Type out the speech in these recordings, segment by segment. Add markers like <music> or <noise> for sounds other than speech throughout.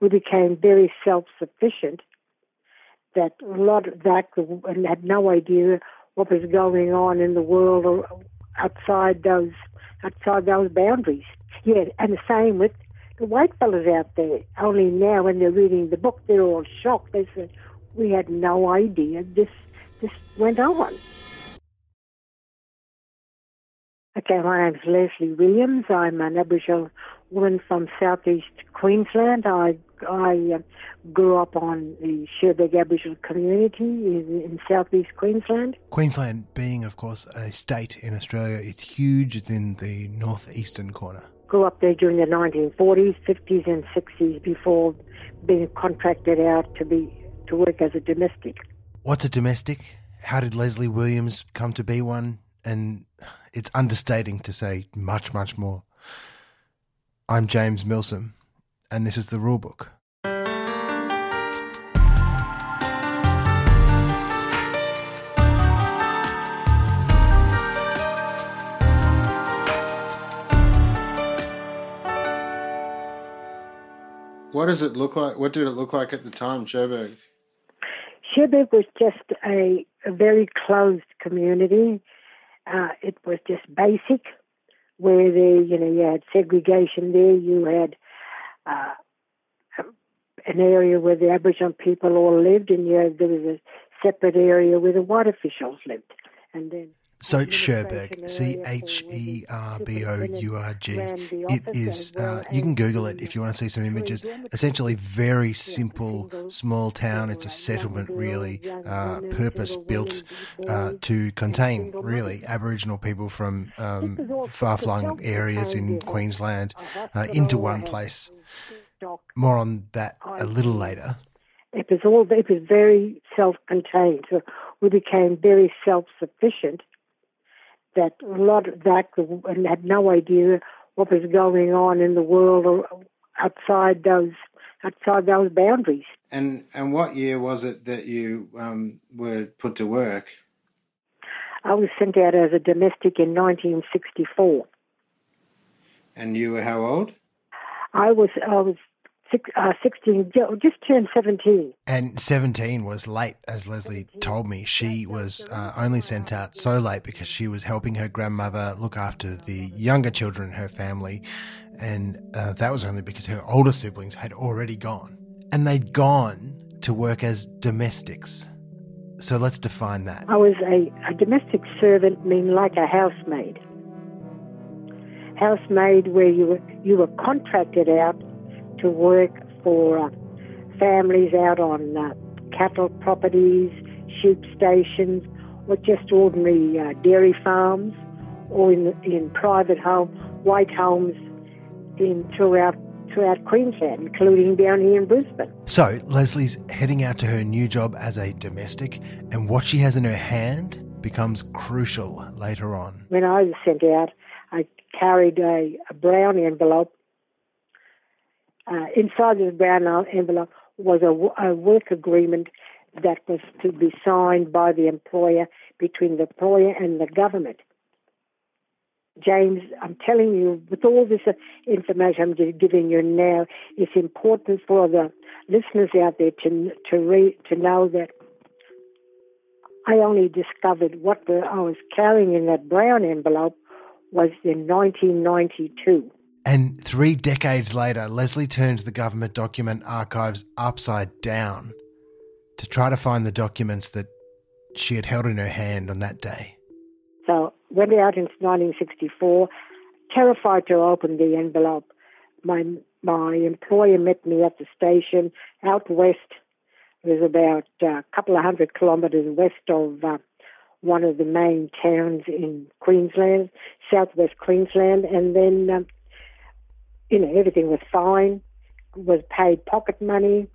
we became very self-sufficient. That a lot of that and had no idea what was going on in the world or outside those outside those boundaries. Yeah, and the same with the white fellas out there. Only now, when they're reading the book, they're all shocked. They said, "We had no idea this this went on." Okay, my name's Lesley Williams. I'm an Aboriginal woman from southeast Queensland. I I uh, grew up on the Cherbourg Aboriginal community in, in southeast Queensland. Queensland being, of course, a state in Australia, it's huge. It's in the northeastern corner. Grew up there during the 1940s, 50s, and 60s before being contracted out to be to work as a domestic. What's a domestic? How did Lesley Williams come to be one? And it's understating to say much, much more. I'm James Milsom, and this is the Rulebook. What does it look like? What did it look like at the time, Cherbourg? Cherbourg was just a, a very closed community. Uh, it was just basic, where there, you know, you had segregation there. You had uh, an area where the Aboriginal people all lived, and had, there was a separate area where the white officials lived. And then so Cherbourg, C H E R B O U R G. It is. Uh, you can Google it if you want to see some images. Essentially, very simple small town. It's a settlement, really, uh, purpose built uh, to contain really Aboriginal people from um, far flung areas in Queensland uh, into one place. More on that a little later. It was all. It was very self-contained. So we became very self-sufficient that a lot of that and had no idea what was going on in the world or outside those outside those boundaries. And and what year was it that you um, were put to work? I was sent out as a domestic in 1964. And you were how old? I was I was six, uh, 16, just turned 17. And 17 was late, as Lesley told me. She was uh, only sent out so late because she was helping her grandmother look after the younger children in her family. And uh, that was only because her older siblings had already gone. And they'd gone to work as domestics. So let's define that. I was a, a domestic servant, mean like a housemaid. Housemaid where you were, you were contracted out to work for uh, families out on uh, cattle properties, sheep stations, or just ordinary uh, dairy farms, or in in private home, white homes in throughout throughout Queensland, including down here in Brisbane. So Lesley's heading out to her new job as a domestic, and what she has in her hand becomes crucial later on. When I was sent out, I carried a, a brown envelope uh, inside the brown envelope was a, a work agreement that was to be signed by the employer between the employer and the government. James, I'm telling you, with all this information I'm just giving you now, it's important for the listeners out there to to read to know that I only discovered what the, I was carrying in that brown envelope was in 1992. And three decades later, Lesley turned the government document archives upside down to try to find the documents that she had held in her hand on that day. So went out in 1964, terrified to open the envelope. My my employer met me at the station out west. It was about a couple of hundred kilometres west of uh, one of the main towns in Queensland, southwest Queensland, and then um, you know, everything was fine, was paid pocket money,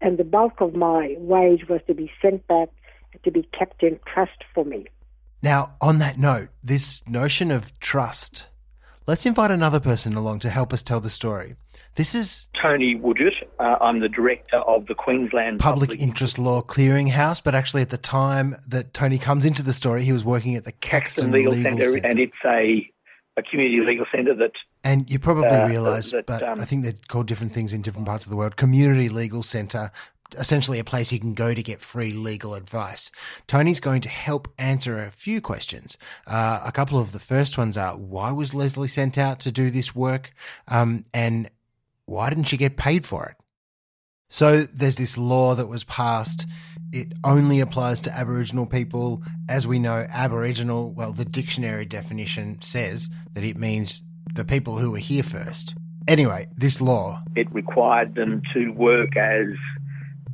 and the bulk of my wage was to be sent back to be kept in trust for me. Now, on that note, this notion of trust, let's invite another person along to help us tell the story. This is Tony Woodyatt. Uh, I'm the director of the Queensland Public, Public Interest Law Clearinghouse, but actually, at the time that Tony comes into the story, he was working at the Caxton, Legal, Legal Centre, and it's a, a community legal centre that And you probably uh, realise, but um, I think they're called different things in different parts of the world. Community legal centre, essentially a place you can go to get free legal advice. Tony's going to help answer a few questions. Uh, a couple of the first ones are why was Lesley sent out to do this work? Um, and why didn't she get paid for it? So there's this law that was passed. It only applies to Aboriginal people. As we know, Aboriginal, well, the dictionary definition says that it means the people who were here first. Anyway, this law. It required them to work as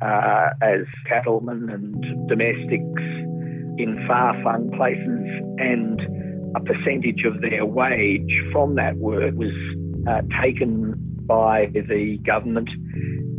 uh, as cattlemen and domestics in far-flung places, and a percentage of their wage from that work was uh, taken by the government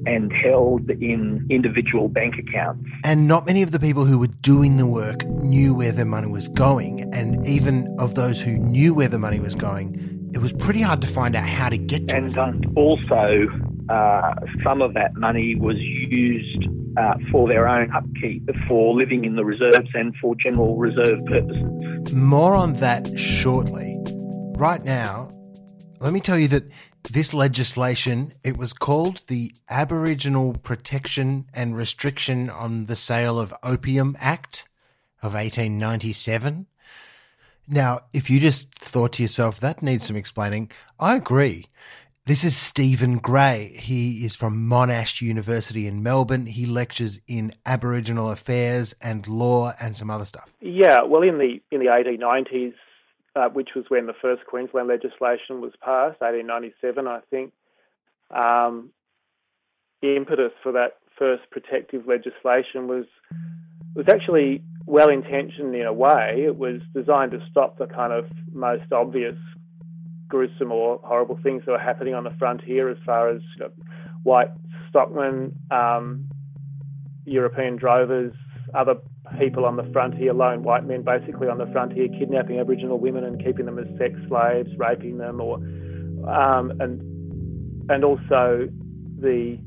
and held in individual bank accounts. And not many of the people who were doing the work knew where their money was going. And even of those who knew where the money was going, it was pretty hard to find out how to get to and, it. And um, also, uh, some of that money was used uh, for their own upkeep, for living in the reserves and for general reserve purposes. More on that shortly. Right now, let me tell you that this legislation, it was called the Aboriginal Protection and Restriction on the Sale of Opium Act of 1897. Now, if you just thought to yourself, that needs some explaining, I agree. This is Stephen Gray. He is from Monash University in Melbourne. He lectures in Aboriginal affairs and law and some other stuff. Yeah, well, in the in the 1890s, uh, which was when the first Queensland legislation was passed, 1897, I think, um, the impetus for that first protective legislation was was actually well intentioned in a way. It was designed to stop the kind of most obvious gruesome or horrible things that were happening on the frontier as far as you know, white stockmen, um, European drovers, other people on the frontier, lone white men basically on the frontier, kidnapping Aboriginal women and keeping them as sex slaves, raping them, or um, and and also the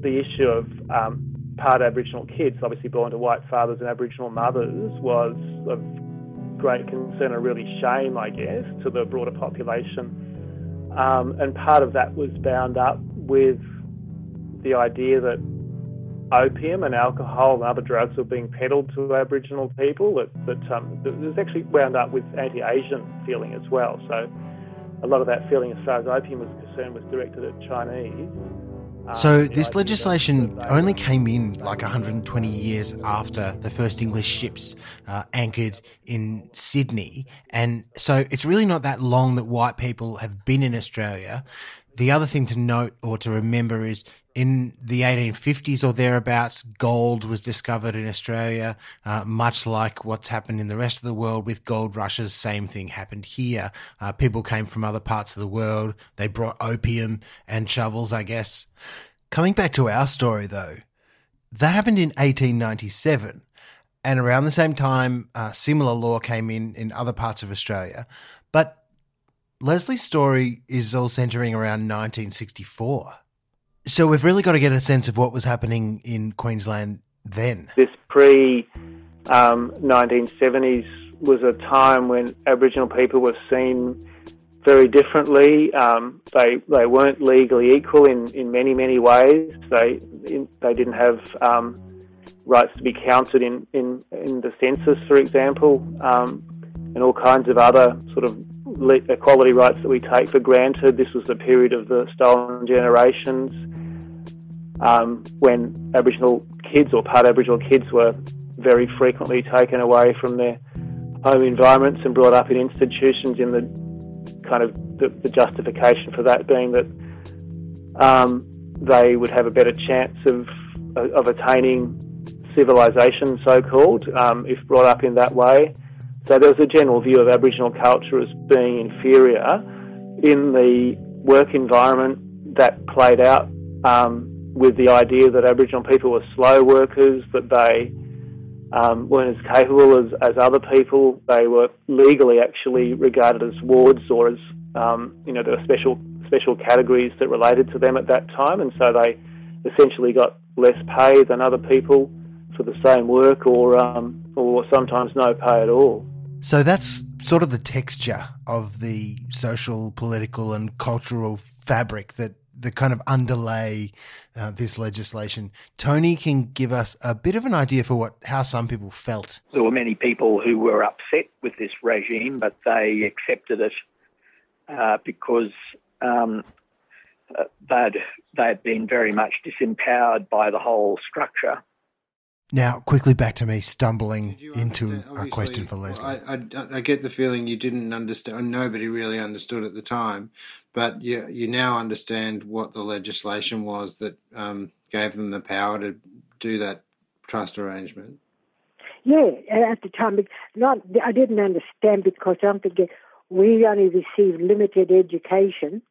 the issue of um, part Aboriginal kids, obviously born to white fathers and Aboriginal mothers, was of great concern and really shame, I guess, to the broader population. Um, and part of that was bound up with the idea that opium and alcohol and other drugs were being peddled to Aboriginal people. That, that, um, that was actually wound up with anti-Asian feeling as well. So a lot of that feeling, as far as opium was concerned, was directed at Chinese. Um, so this legislation only came in like 120 years after the first English ships uh, anchored in Sydney, and so it's really not that long that white people have been in Australia. The other thing to note or to remember is in the 1850s or thereabouts, gold was discovered in Australia, uh, much like what's happened in the rest of the world with gold rushes. Same thing happened here. Uh, people came from other parts of the world. They brought opium and shovels, I guess. Coming back to our story, though, that happened in 1897. And around the same time, uh, similar law came in in other parts of Australia. But Lesley's story is all centering around 1964. So we've really got to get a sense of what was happening in Queensland then. This pre um, 1970s was a time when Aboriginal people were seen very differently. Um, they they weren't legally equal in, in many many ways. They in, they didn't have um, rights to be counted in, in, in the census, for example, um, and all kinds of other sort of equality rights that we take for granted. This was the period of the stolen generations um, when Aboriginal kids or part Aboriginal kids were very frequently taken away from their home environments and brought up in institutions in the kind of the, the justification for that being that um, they would have a better chance of, of attaining civilization, so called, um, if brought up in that way. So there was a general view of Aboriginal culture as being inferior. In the work environment, that played out um, with the idea that Aboriginal people were slow workers, that they um, weren't as capable as, as other people. They were legally actually regarded as wards or as, um, you know, there were special, special categories that related to them at that time, and so they essentially got less pay than other people for the same work or, um, or sometimes no pay at all. So that's sort of the texture of the social, political, and cultural fabric that that kind of underlay uh, this legislation. Tony can give us a bit of an idea for what how some people felt. There were many people who were upset with this regime, but they accepted it uh, because um, uh, they'd they'd been very much disempowered by the whole structure. Now, quickly back to me stumbling into a question for Lesley. I, I, I, get the feeling you didn't understand, nobody really understood at the time, but you, you now understand what the legislation was that um, gave them the power to do that trust arrangement. Yeah, at the time, not I didn't understand because I'm thinking we only received limited education,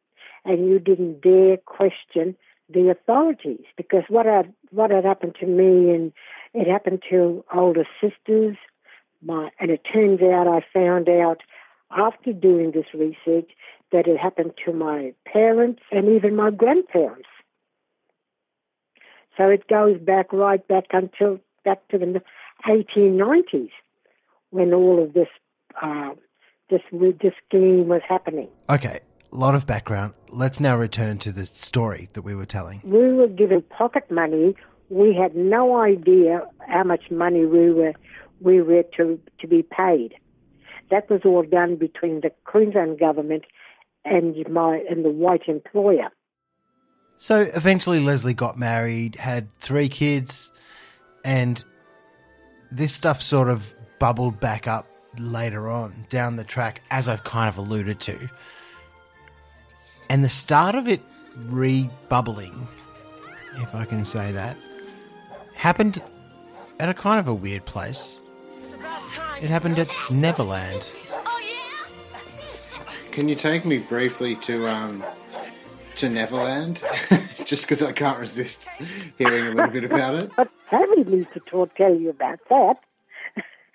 and you didn't dare question the authorities because what had what had happened to me and it happened to older sisters. My and it turns out I found out after doing this research that it happened to my parents and even my grandparents. So it goes back right back until back to the 1890s when all of this uh, this this scheme was happening. Okay, lot of background. Let's now return to the story that we were telling. We were given pocket money. We had no idea how much money we were we were to to be paid. That was all done between the Queensland government and my and the white employer. So eventually, Lesley got married, had three kids, and this stuff sort of bubbled back up later on down the track, as I've kind of alluded to. And the start of it rebubbling, if I can say that, happened at a kind of a weird place. It happened at Neverland. Can you take me briefly to um, to Neverland? <laughs> Just because I can't resist hearing a little bit about it. But Harry needs to talk, tell you about that.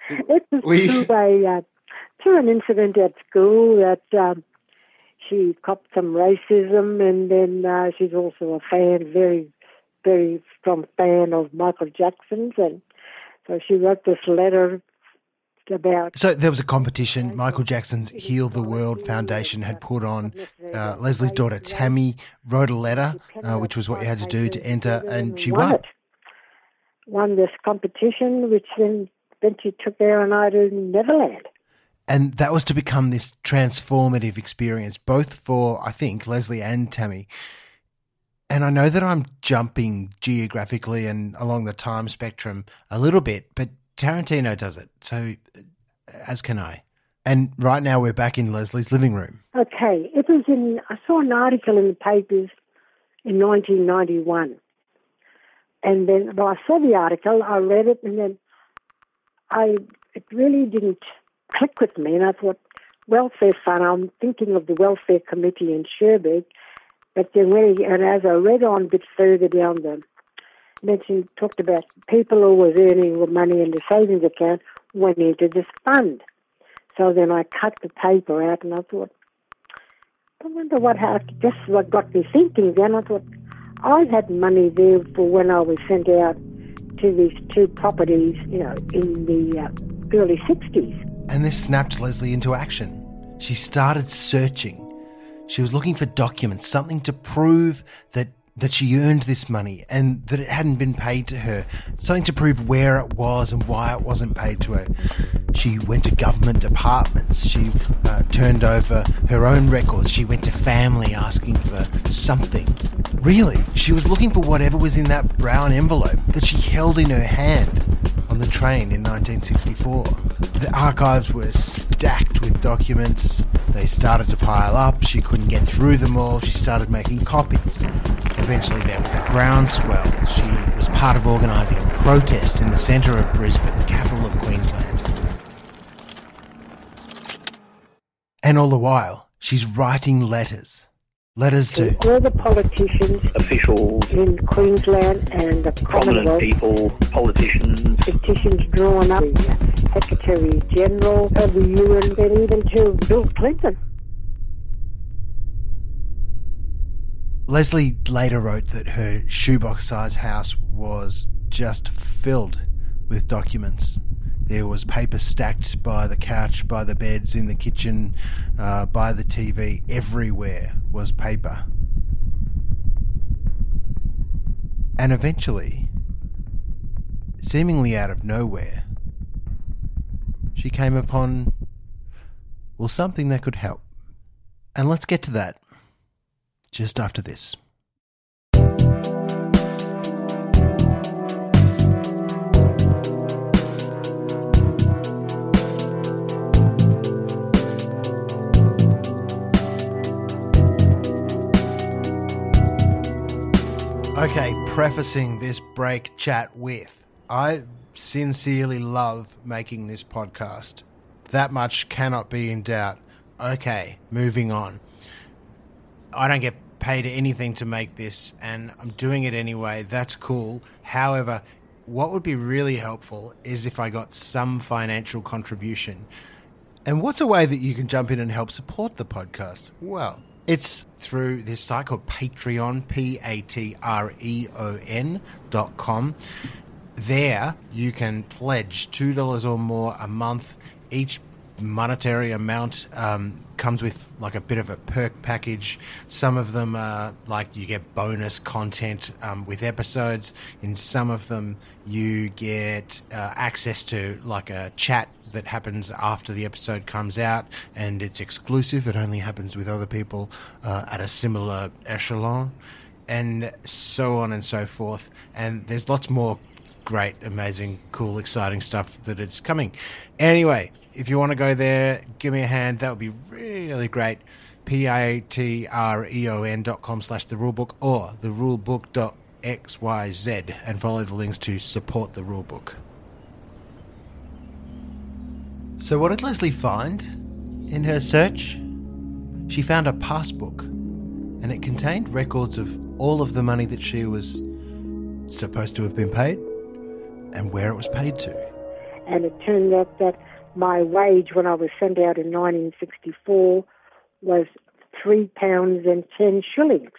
it was we... through, a, uh, through an incident at school that um, she copped some racism, and then uh, she's also a fan, very, very strong fan of Michael Jackson's, and so she wrote this letter about. So there was a competition. Michael Jackson's Heal the World Foundation had put on. Uh, Lesley's daughter Tammy wrote a letter, uh, which was what you had to do to enter, and she won. It. Won this competition, which then then she took her and I to Neverland. And that was to become this transformative experience, both for, I think, Lesley and Tammy. And I know that I'm jumping geographically and along the time spectrum a little bit, but Tarantino does it. So, uh, as can I. And right now we're back in Lesley's living room. Okay. It was in, I saw an article in the papers in 1991. And then, well, I saw the article, I read it, and then I, it really didn't click with me, and I thought, welfare fund, I'm thinking of the welfare committee in Cherbourg. But then when he, and as I read on a bit further down the mentioned, talked about people who was earning money in the savings account went into this fund. So then I cut the paper out and I thought, I wonder what happened. Just what got me thinking then. I thought, I had money there for when I was sent out to these two properties, you know, in the uh, early 60s. And this snapped Lesley into action. She started searching. She was looking for documents, something to prove that that she earned this money and that it hadn't been paid to her, something to prove where it was and why it wasn't paid to her. She went to government departments, she uh, turned over her own records, she went to family asking for something. Really, she was looking for whatever was in that brown envelope that she held in her hand on the train in 1964. The archives were stacked with documents. They started to pile up. She couldn't get through them all. She started making copies. Eventually, there was a groundswell. She was part of organising a protest in the centre of Brisbane, the capital of Queensland. And all the while, she's writing letters Letters to all the politicians, officials in Queensland and the prominent people, politicians. Petitions drawn up, the Secretary General of the UN, and even to Bill Clinton. Lesley later wrote that her shoebox sized house was just filled with documents. There was paper stacked by the couch, by the beds, in the kitchen, uh, by the TV. Everywhere was paper. And eventually, seemingly out of nowhere, she came upon, well, something that could help. And let's get to that just after this. Okay, prefacing this break chat with I sincerely love making this podcast. That much cannot be in doubt. Okay, moving on. I don't get paid anything to make this and I'm doing it anyway. That's cool. However, what would be really helpful is if I got some financial contribution. And what's a way that you can jump in and help support the podcast? Well, it's through this site called Patreon, P A T R E O N dot com. There, you can pledge $2 or more a month. Each monetary amount um, comes with like a bit of a perk package. Some of them are like you get bonus content um, with episodes. In some of them, you get uh, access to like a chat that happens after the episode comes out and it's exclusive. It only happens with other people uh, at a similar echelon, and so on and so forth. And there's lots more great, amazing, cool, exciting stuff that is coming. Anyway, if you want to go there, give me a hand. That would be really great. P-A-T-R-E-O-N dot com slash the rulebook or the rulebook dot XYZ and follow the links to support the rulebook. So, what did Lesley find in her search? She found a passbook, and it contained records of all of the money that she was supposed to have been paid and where it was paid to. And it turned out that my wage when I was sent out in 1964 was three pounds and ten shillings,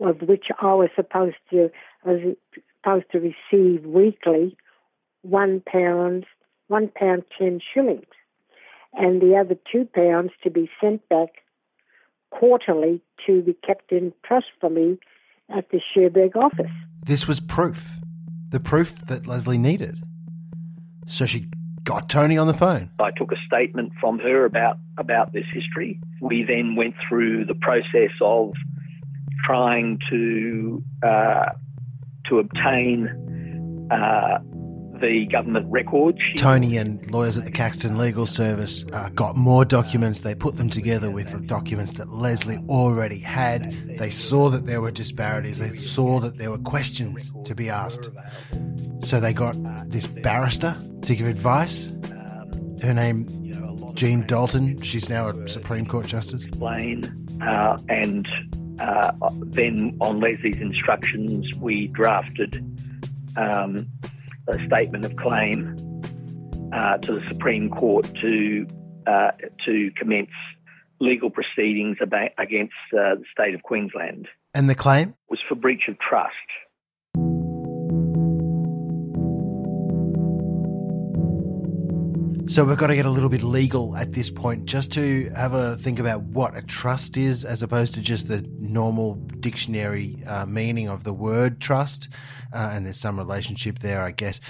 of which I was supposed to was supposed to receive weekly one pound one pound ten shillings, and the other two pounds to be sent back quarterly to be kept in trust for me at the Cherbourg office. This was proof, the proof that Lesley needed. So she got Tony on the phone. I took a statement from her about about this history. We then went through the process of trying to uh, to obtain uh, the government records. Tony and lawyers at the Caxton Legal Service uh, got more documents. They put them together with the documents that Lesley already had. They saw that there were disparities. They saw that there were questions to be asked. So they got this barrister to give advice. Her name, Jean Dalton. She's now a Supreme Court Justice. Explain, uh, and uh, then on Lesley's instructions, we drafted um, a statement of claim uh, to the Supreme Court to uh, to commence legal proceedings about, against uh, the state of Queensland. And the claim was for breach of trust. So we've got to get a little bit legal at this point just to have a think about what a trust is as opposed to just the normal dictionary uh, meaning of the word trust. Uh, and there's some relationship there, I guess.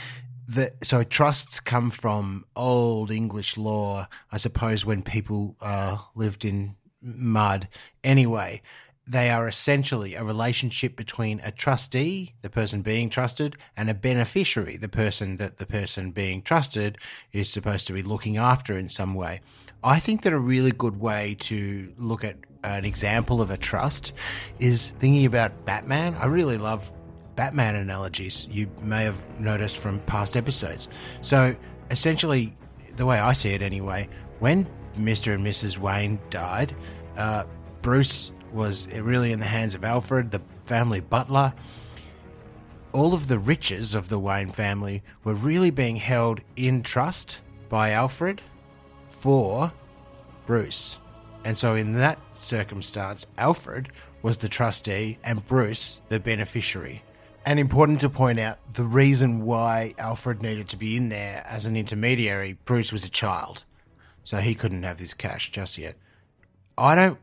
The, so trusts come from old English law, I suppose, when people uh, lived in mud. Anyway, they are essentially a relationship between a trustee, the person being trusted, and a beneficiary, the person that the person being trusted is supposed to be looking after in some way. I think that a really good way to look at an example of a trust is thinking about Batman. I really love Batman analogies you may have noticed from past episodes. So essentially, the way I see it anyway, when Mr. and Mrs. Wayne died, uh, Bruce was really in the hands of Alfred, the family butler. All of the riches of the Wayne family were really being held in trust by Alfred for Bruce. And so, in that circumstance, Alfred was the trustee and Bruce the beneficiary. And important to point out the reason why Alfred needed to be in there as an intermediary, Bruce was a child. So he couldn't have this cash just yet. I don't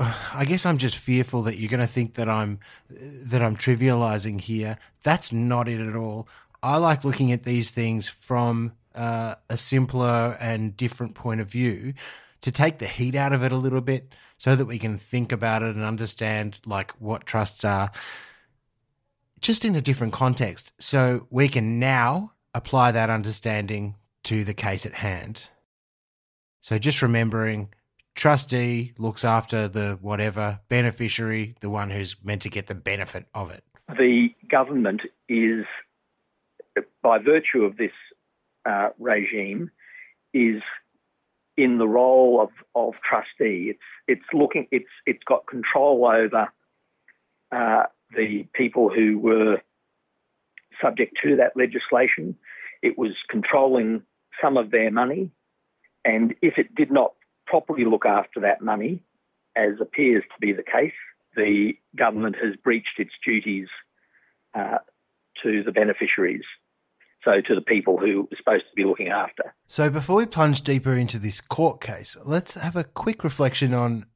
<sighs> I guess I'm just fearful that you're going to think that I'm that I'm trivializing here. That's not it at all. I like looking at these things from uh, a simpler and different point of view to take the heat out of it a little bit so that we can think about it and understand like what trusts are just in a different context. So we can now apply that understanding to the case at hand. So just remembering trustee looks after the whatever, beneficiary, the one who's meant to get the benefit of it. The government is, by virtue of this uh, regime, is in the role of, of trustee. It's it's looking it's it's got control over uh, the people who were subject to that legislation. It was controlling some of their money, and if it did not properly look after that money, as appears to be the case, the government has breached its duties uh, to the beneficiaries so to the people who are supposed to be looking after. So before we plunge deeper into this court case, let's have a quick reflection on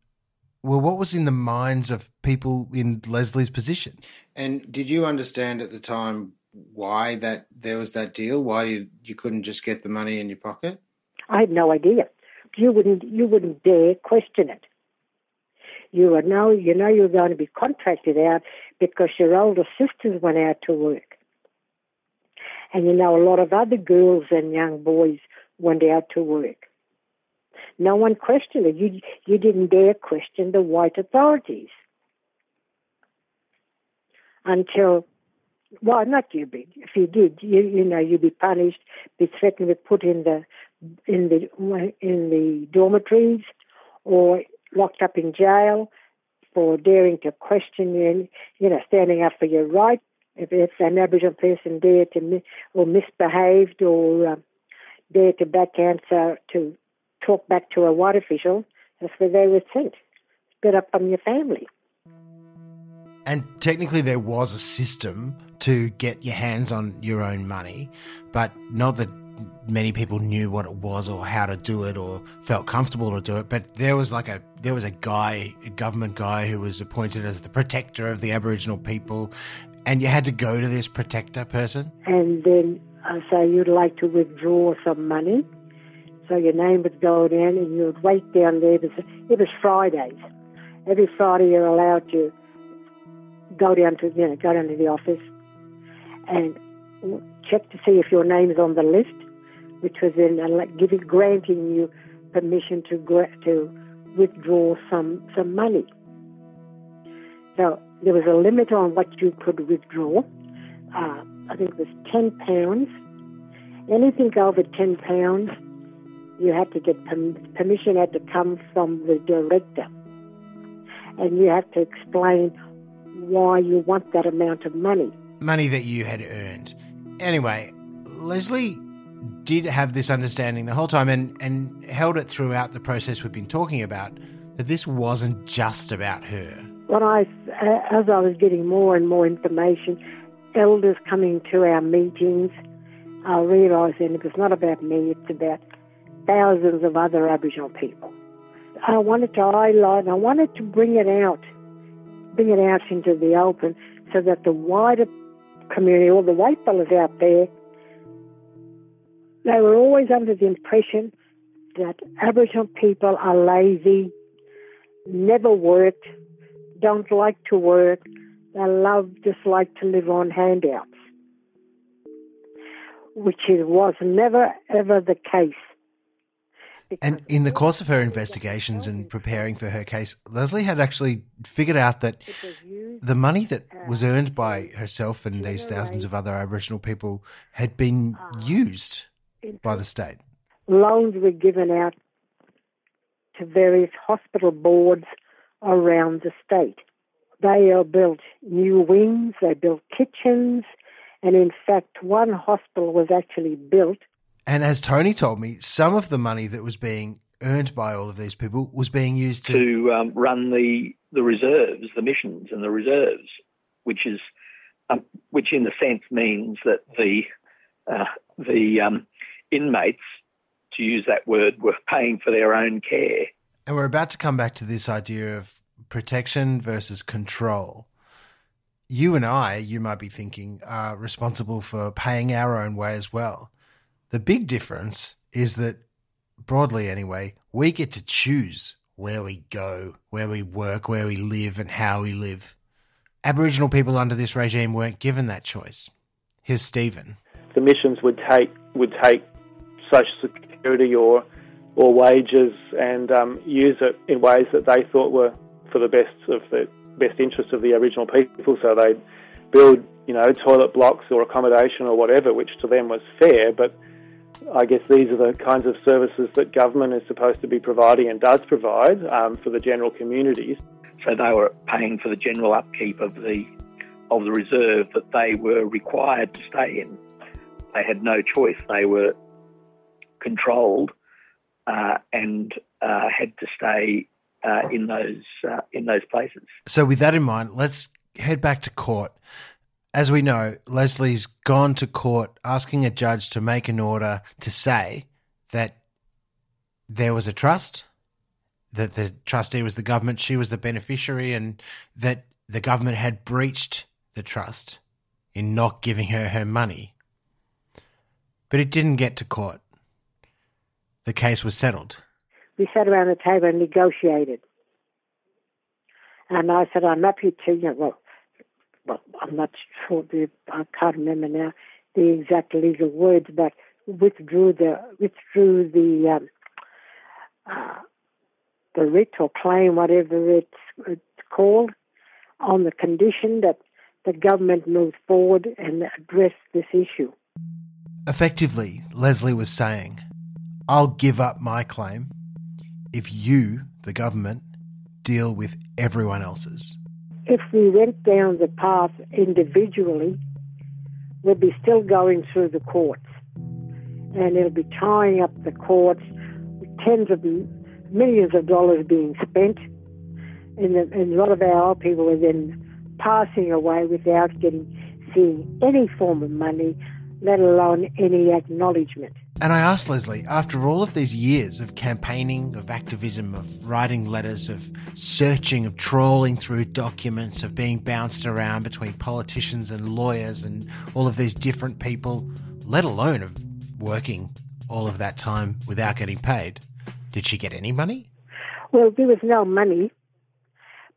well, what was in the minds of people in Lesley's position? And did you understand at the time why that there was that deal? Why you, you couldn't just get the money in your pocket? I had no idea. You wouldn't you wouldn't dare question it. You would know you know you're going to be contracted out because your older sisters went out to work. And you know, a lot of other girls and young boys went out to work. No one questioned it. You, you didn't dare question the white authorities until, well, not you, but if you did, you, you know, you'd be punished, be threatened with put in the in the in the dormitories or locked up in jail for daring to question you, you know, standing up for your rights if, if an Aboriginal person dared to or misbehaved or uh, dared to back answer to talk back to a white official, that's where they were sent. Split up from your family. And technically, there was a system to get your hands on your own money, but not that many people knew what it was or how to do it or felt comfortable to do it. But there was like a there was a guy, a government guy, who was appointed as the protector of the Aboriginal people, and you had to go to this protector person? And then I uh, say you'd like to withdraw some money. So your name would go down and you would wait down there. It was, it was Fridays. Every Friday you're allowed to go down to, you know, go down to the office and check to see if your name is on the list, which was then giving, granting you permission to, to withdraw some, some money. So there was a limit on what you could withdraw. Uh, I think it was ten pounds. Anything over ten pounds, you had to get permission. Had to come from the director, and you have to explain why you want that amount of money. Money that you had earned. Anyway, Lesley did have this understanding the whole time and, and held it throughout the process we've been talking about that this wasn't just about her when I, uh, as I was getting more and more information, elders coming to our meetings, I realised that it was not about me, it's about thousands of other Aboriginal people. I wanted to highlight, I wanted to bring it out, bring it out into the open so that the wider community, all the white fellas out there, they were always under the impression that Aboriginal people are lazy, never worked, don't like to work. They love just like to live on handouts, which was never ever the case. And in the course of her investigations and preparing for her case, Lesley had actually figured out that the money that was earned by herself and these thousands of other Aboriginal people had been used by the state. Loans were given out to various hospital boards around the state. They built new wings, they built kitchens, and in fact, one hospital was actually built. And as Tony told me, some of the money that was being earned by all of these people was being used to, to um, run the the reserves, the missions, and the reserves, which is um, which in a sense means that the uh, the um, inmates, to use that word, were paying for their own care. And we're about to come back to this idea of protection versus control. You and I, you might be thinking, are responsible for paying our own way as well. The big difference is that, broadly anyway, we get to choose where we go, where we work, where we live, and how we live. Aboriginal people under this regime weren't given that choice. Here's Stephen. The missions would take would take social security or or wages and um, use it in ways that they thought were for the best of the best interests of the Aboriginal people. So they'd build, you know, toilet blocks or accommodation or whatever, which to them was fair. But I guess these are the kinds of services that government is supposed to be providing and does provide um, for the general communities. So they were paying for the general upkeep of the of the reserve that they were required to stay in. They had no choice. They were controlled uh, and uh, had to stay uh, in those uh, in those places. So, with that in mind, let's head back to court. As we know, Lesley's gone to court asking a judge to make an order to say that there was a trust, that the trustee was the government, she was the beneficiary, and that the government had breached the trust in not giving her her money. But it didn't get to court the case was settled? We sat around the table and negotiated. And I said, I'm happy to, you know, well, well I'm not sure, the, I can't remember now the exact legal words, but withdrew the withdrew the um, uh, the writ or claim, whatever it's, it's called, on the condition that the government moves forward and address this issue. Effectively, Lesley was saying I'll give up my claim if you, the government, deal with everyone else's. If we went down the path individually, we'd be still going through the courts. And it'll be tying up the courts, tens of millions of dollars being spent. And, and a lot of our people are then passing away without getting seeing any form of money, let alone any acknowledgement. And I asked Lesley, after all of these years of campaigning, of activism, of writing letters, of searching, of trawling through documents, of being bounced around between politicians and lawyers and all of these different people, let alone of working all of that time without getting paid, did she get any money? Well, there was no money,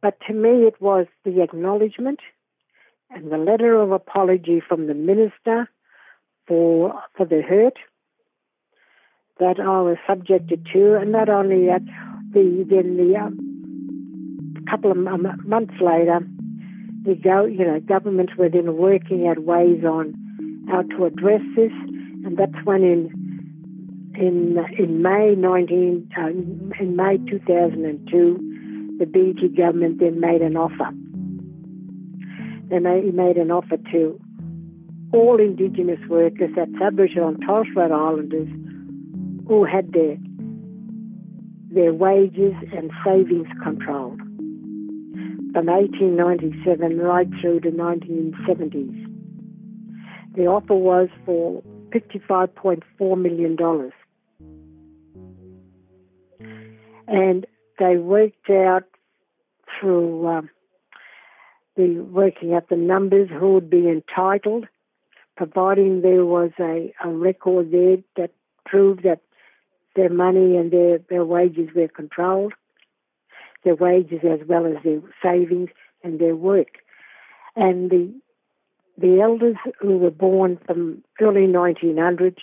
but to me it was the acknowledgement and the letter of apology from the minister for for the hurt that I was subjected to, and not only that, the then the um, couple of months later, the go you know governments were then working out ways on how to address this, and that's when in in in May 19 uh, in May 2002, the Beattie government then made an offer. They made, made an offer to all Indigenous workers, that's Aboriginal and Torres Strait Islanders, who had their their wages and savings controlled from 1897 right through the 1970s. The offer was for $55.4 million. And they worked out through um, the working out the numbers who would be entitled, providing there was a, a record there that proved that their money and their, their wages were controlled, their wages as well as their savings and their work. And the the elders who were born from early 1900s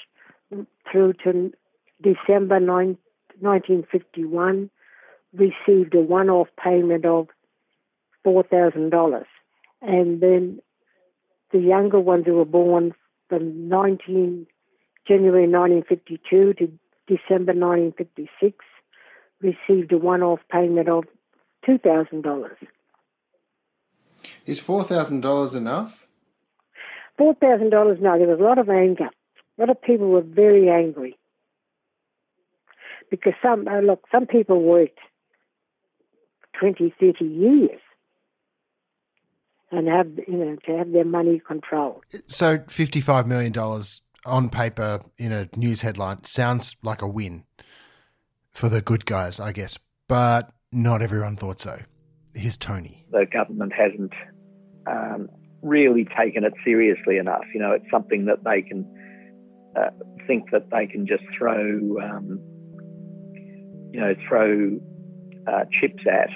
through to December 9, 1951 received a one-off payment of $4,000. And then the younger ones who were born from 19, January 1952 to December 1956, received a one off payment of $2,000. Is $4,000 enough? $4,000, no. There was a lot of anger. A lot of people were very angry. Because some, uh, look, some people worked 20, 30 years. and have you know to have their money controlled. So fifty five million dollars on paper in a news headline sounds like a win for the good guys, I guess, but not everyone thought so. Here's Tony. The government hasn't um, really taken it seriously enough. You know, it's something that they can uh, think that they can just throw, um, you know, throw uh, chips at,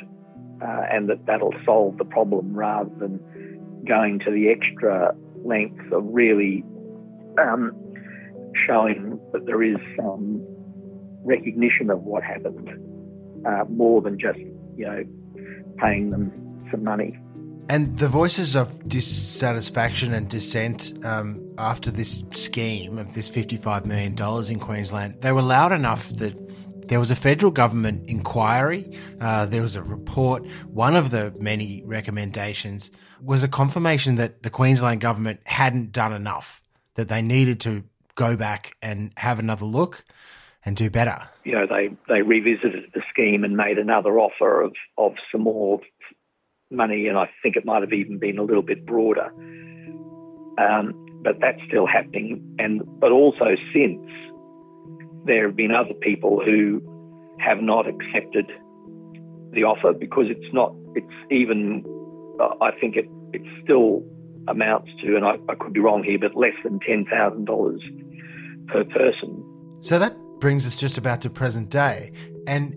uh, and that that'll solve the problem rather than going to the extra length of really um, showing that there is some recognition of what happened, uh, more than just you know paying them some money. And the voices of dissatisfaction and dissent um, after this scheme of this $55 million in Queensland, they were loud enough that there was a federal government inquiry, uh, there was a report. One of the many recommendations was a confirmation that the Queensland government hadn't done enough, that they needed to go back and have another look and do better. You know, they, they revisited the scheme and made another offer of, of some more money, and I think it might have even been a little bit broader. Um, but that's still happening, and but also since there have been other people who have not accepted the offer because it's not. It's even. Uh, I think it it still amounts to, and I, I could be wrong here, but less than ten thousand dollars per person. So that brings us just about to present day, and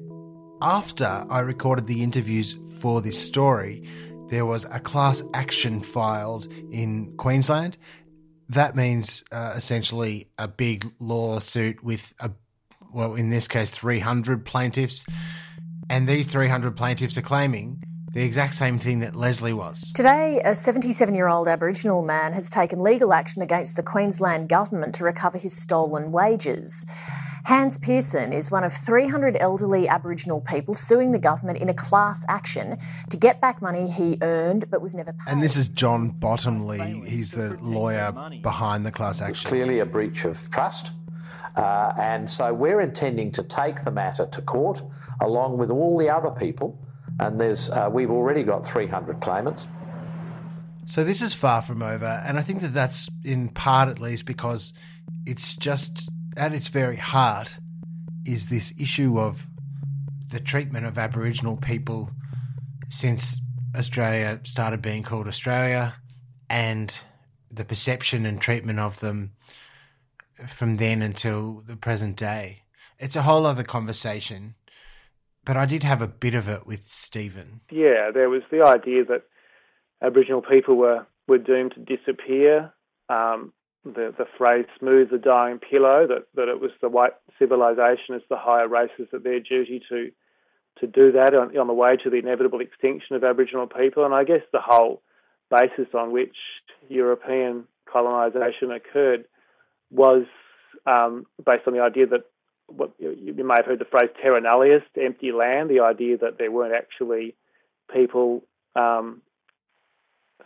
after I recorded the interviews for this story, there was a class action filed in Queensland. That means uh, essentially a big lawsuit with a, well, in this case, 300 plaintiffs. And these 300 plaintiffs are claiming the exact same thing that Lesley was. Today, a 77 year old Aboriginal man has taken legal action against the Queensland government to recover his stolen wages. Hans Pearson is one of 300 elderly Aboriginal people suing the government in a class action to get back money he earned but was never paid. And this is John Bottomley. He's the lawyer behind the class action. clearly a breach of trust. Uh, and so we're intending to take the matter to court along with all the other people. And there's, uh, we've already got 300 claimants. So this is far from over. And I think that that's in part at least because it's just at its very heart is this issue of the treatment of Aboriginal people since Australia started being called Australia and the perception and treatment of them from then until the present day. It's a whole other conversation, but I did have a bit of it with Stephen. Yeah, there was the idea that Aboriginal people were, were doomed to disappear. Um, the, the phrase smooth the dying pillow, that, that it was the white civilization as the higher races that their duty to to do that on, on the way to the inevitable extinction of Aboriginal people. And I guess the whole basis on which European colonisation occurred was um, based on the idea that what you may have heard the phrase terra nullius, empty land, the idea that there weren't actually people um,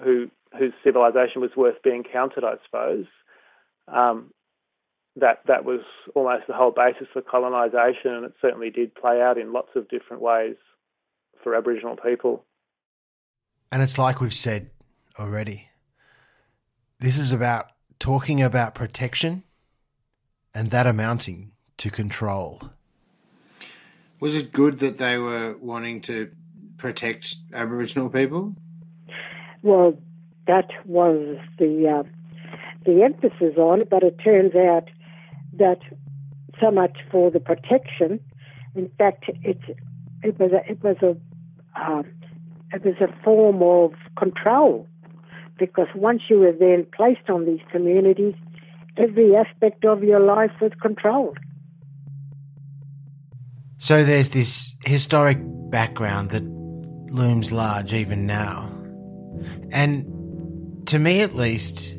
who whose civilization was worth being counted, I suppose um, that that was almost the whole basis for colonisation, and it certainly did play out in lots of different ways for Aboriginal people. And it's like we've said already. This is about talking about protection and that amounting to control. Was it good that they were wanting to protect Aboriginal people? Well, that was the uh, the emphasis on it, but it turns out that so much for the protection. In fact, it it was a, it was a uh, it was a form of control because once you were then placed on these communities, every aspect of your life was controlled. So there's this historic background that looms large even now. And to me, at least,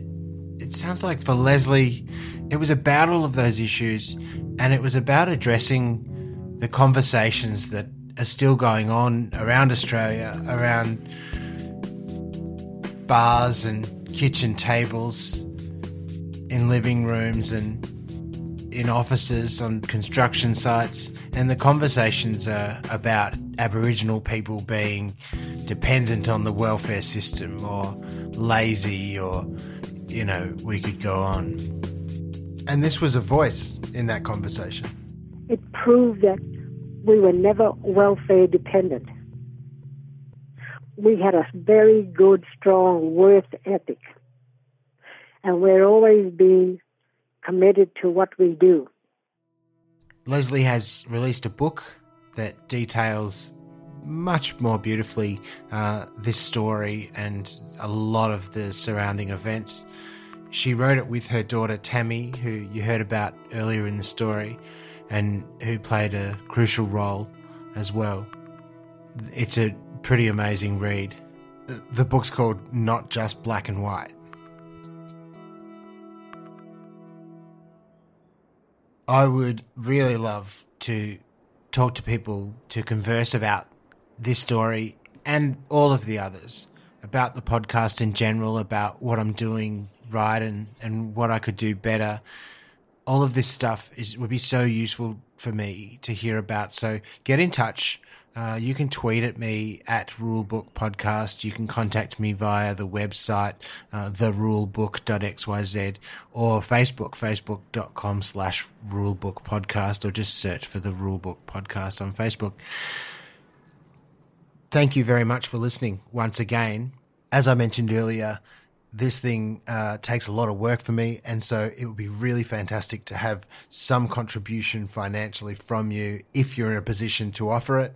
it sounds like for Lesley, it was about all of those issues and it was about addressing the conversations that are still going on around Australia, around bars and kitchen tables, in living rooms and in offices, on construction sites. And the conversations are about Aboriginal people being dependent on the welfare system or lazy or, you know, we could go on. And this was a voice in that conversation. It proved that we were never welfare dependent. We had a very good, strong worth ethic. And we're always being committed to what we do. Lesley has released a book that details much more beautifully uh, this story and a lot of the surrounding events. She wrote it with her daughter Tammy, who you heard about earlier in the story, and who played a crucial role as well. It's a pretty amazing read. The book's called Not Just Black and White. I would really love to talk to people to converse about this story and all of the others, about the podcast in general, about what I'm doing right and, and what I could do better. All of this stuff is would be so useful for me to hear about. So get in touch. Uh, you can tweet at me at Rulebook Podcast. You can contact me via the website, uh, therulebook.xyz, or Facebook, facebook.com slash rulebook podcast, or just search for the Rulebook Podcast on Facebook. Thank you very much for listening once again. As I mentioned earlier, this thing uh, takes a lot of work for me, and so it would be really fantastic to have some contribution financially from you if you're in a position to offer it.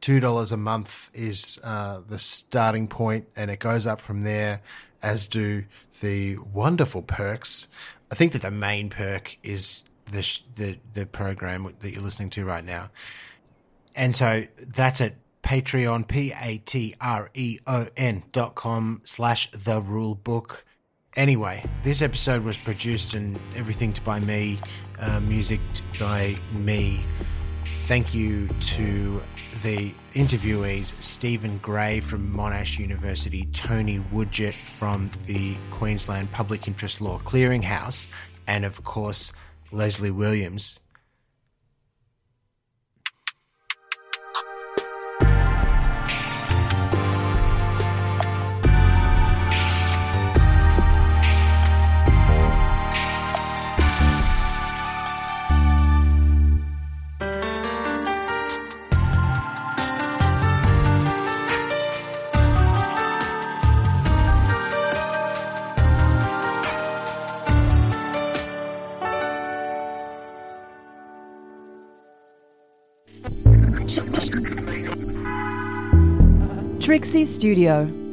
Two dollars a month is uh, the starting point, and it goes up from there. As do the wonderful perks. I think that the main perk is the the the program that you're listening to right now, and so that's it Patreon, P-A-T-R-E-O-N dot com slash the rule book. Anyway, this episode was produced and everything by me, uh, music by me. Thank you to the interviewees Stephen Gray from Monash University, Tony Woodyatt from the Queensland Public Interest Law Clearinghouse, and of course, Lesley Williams. Trixie Studio.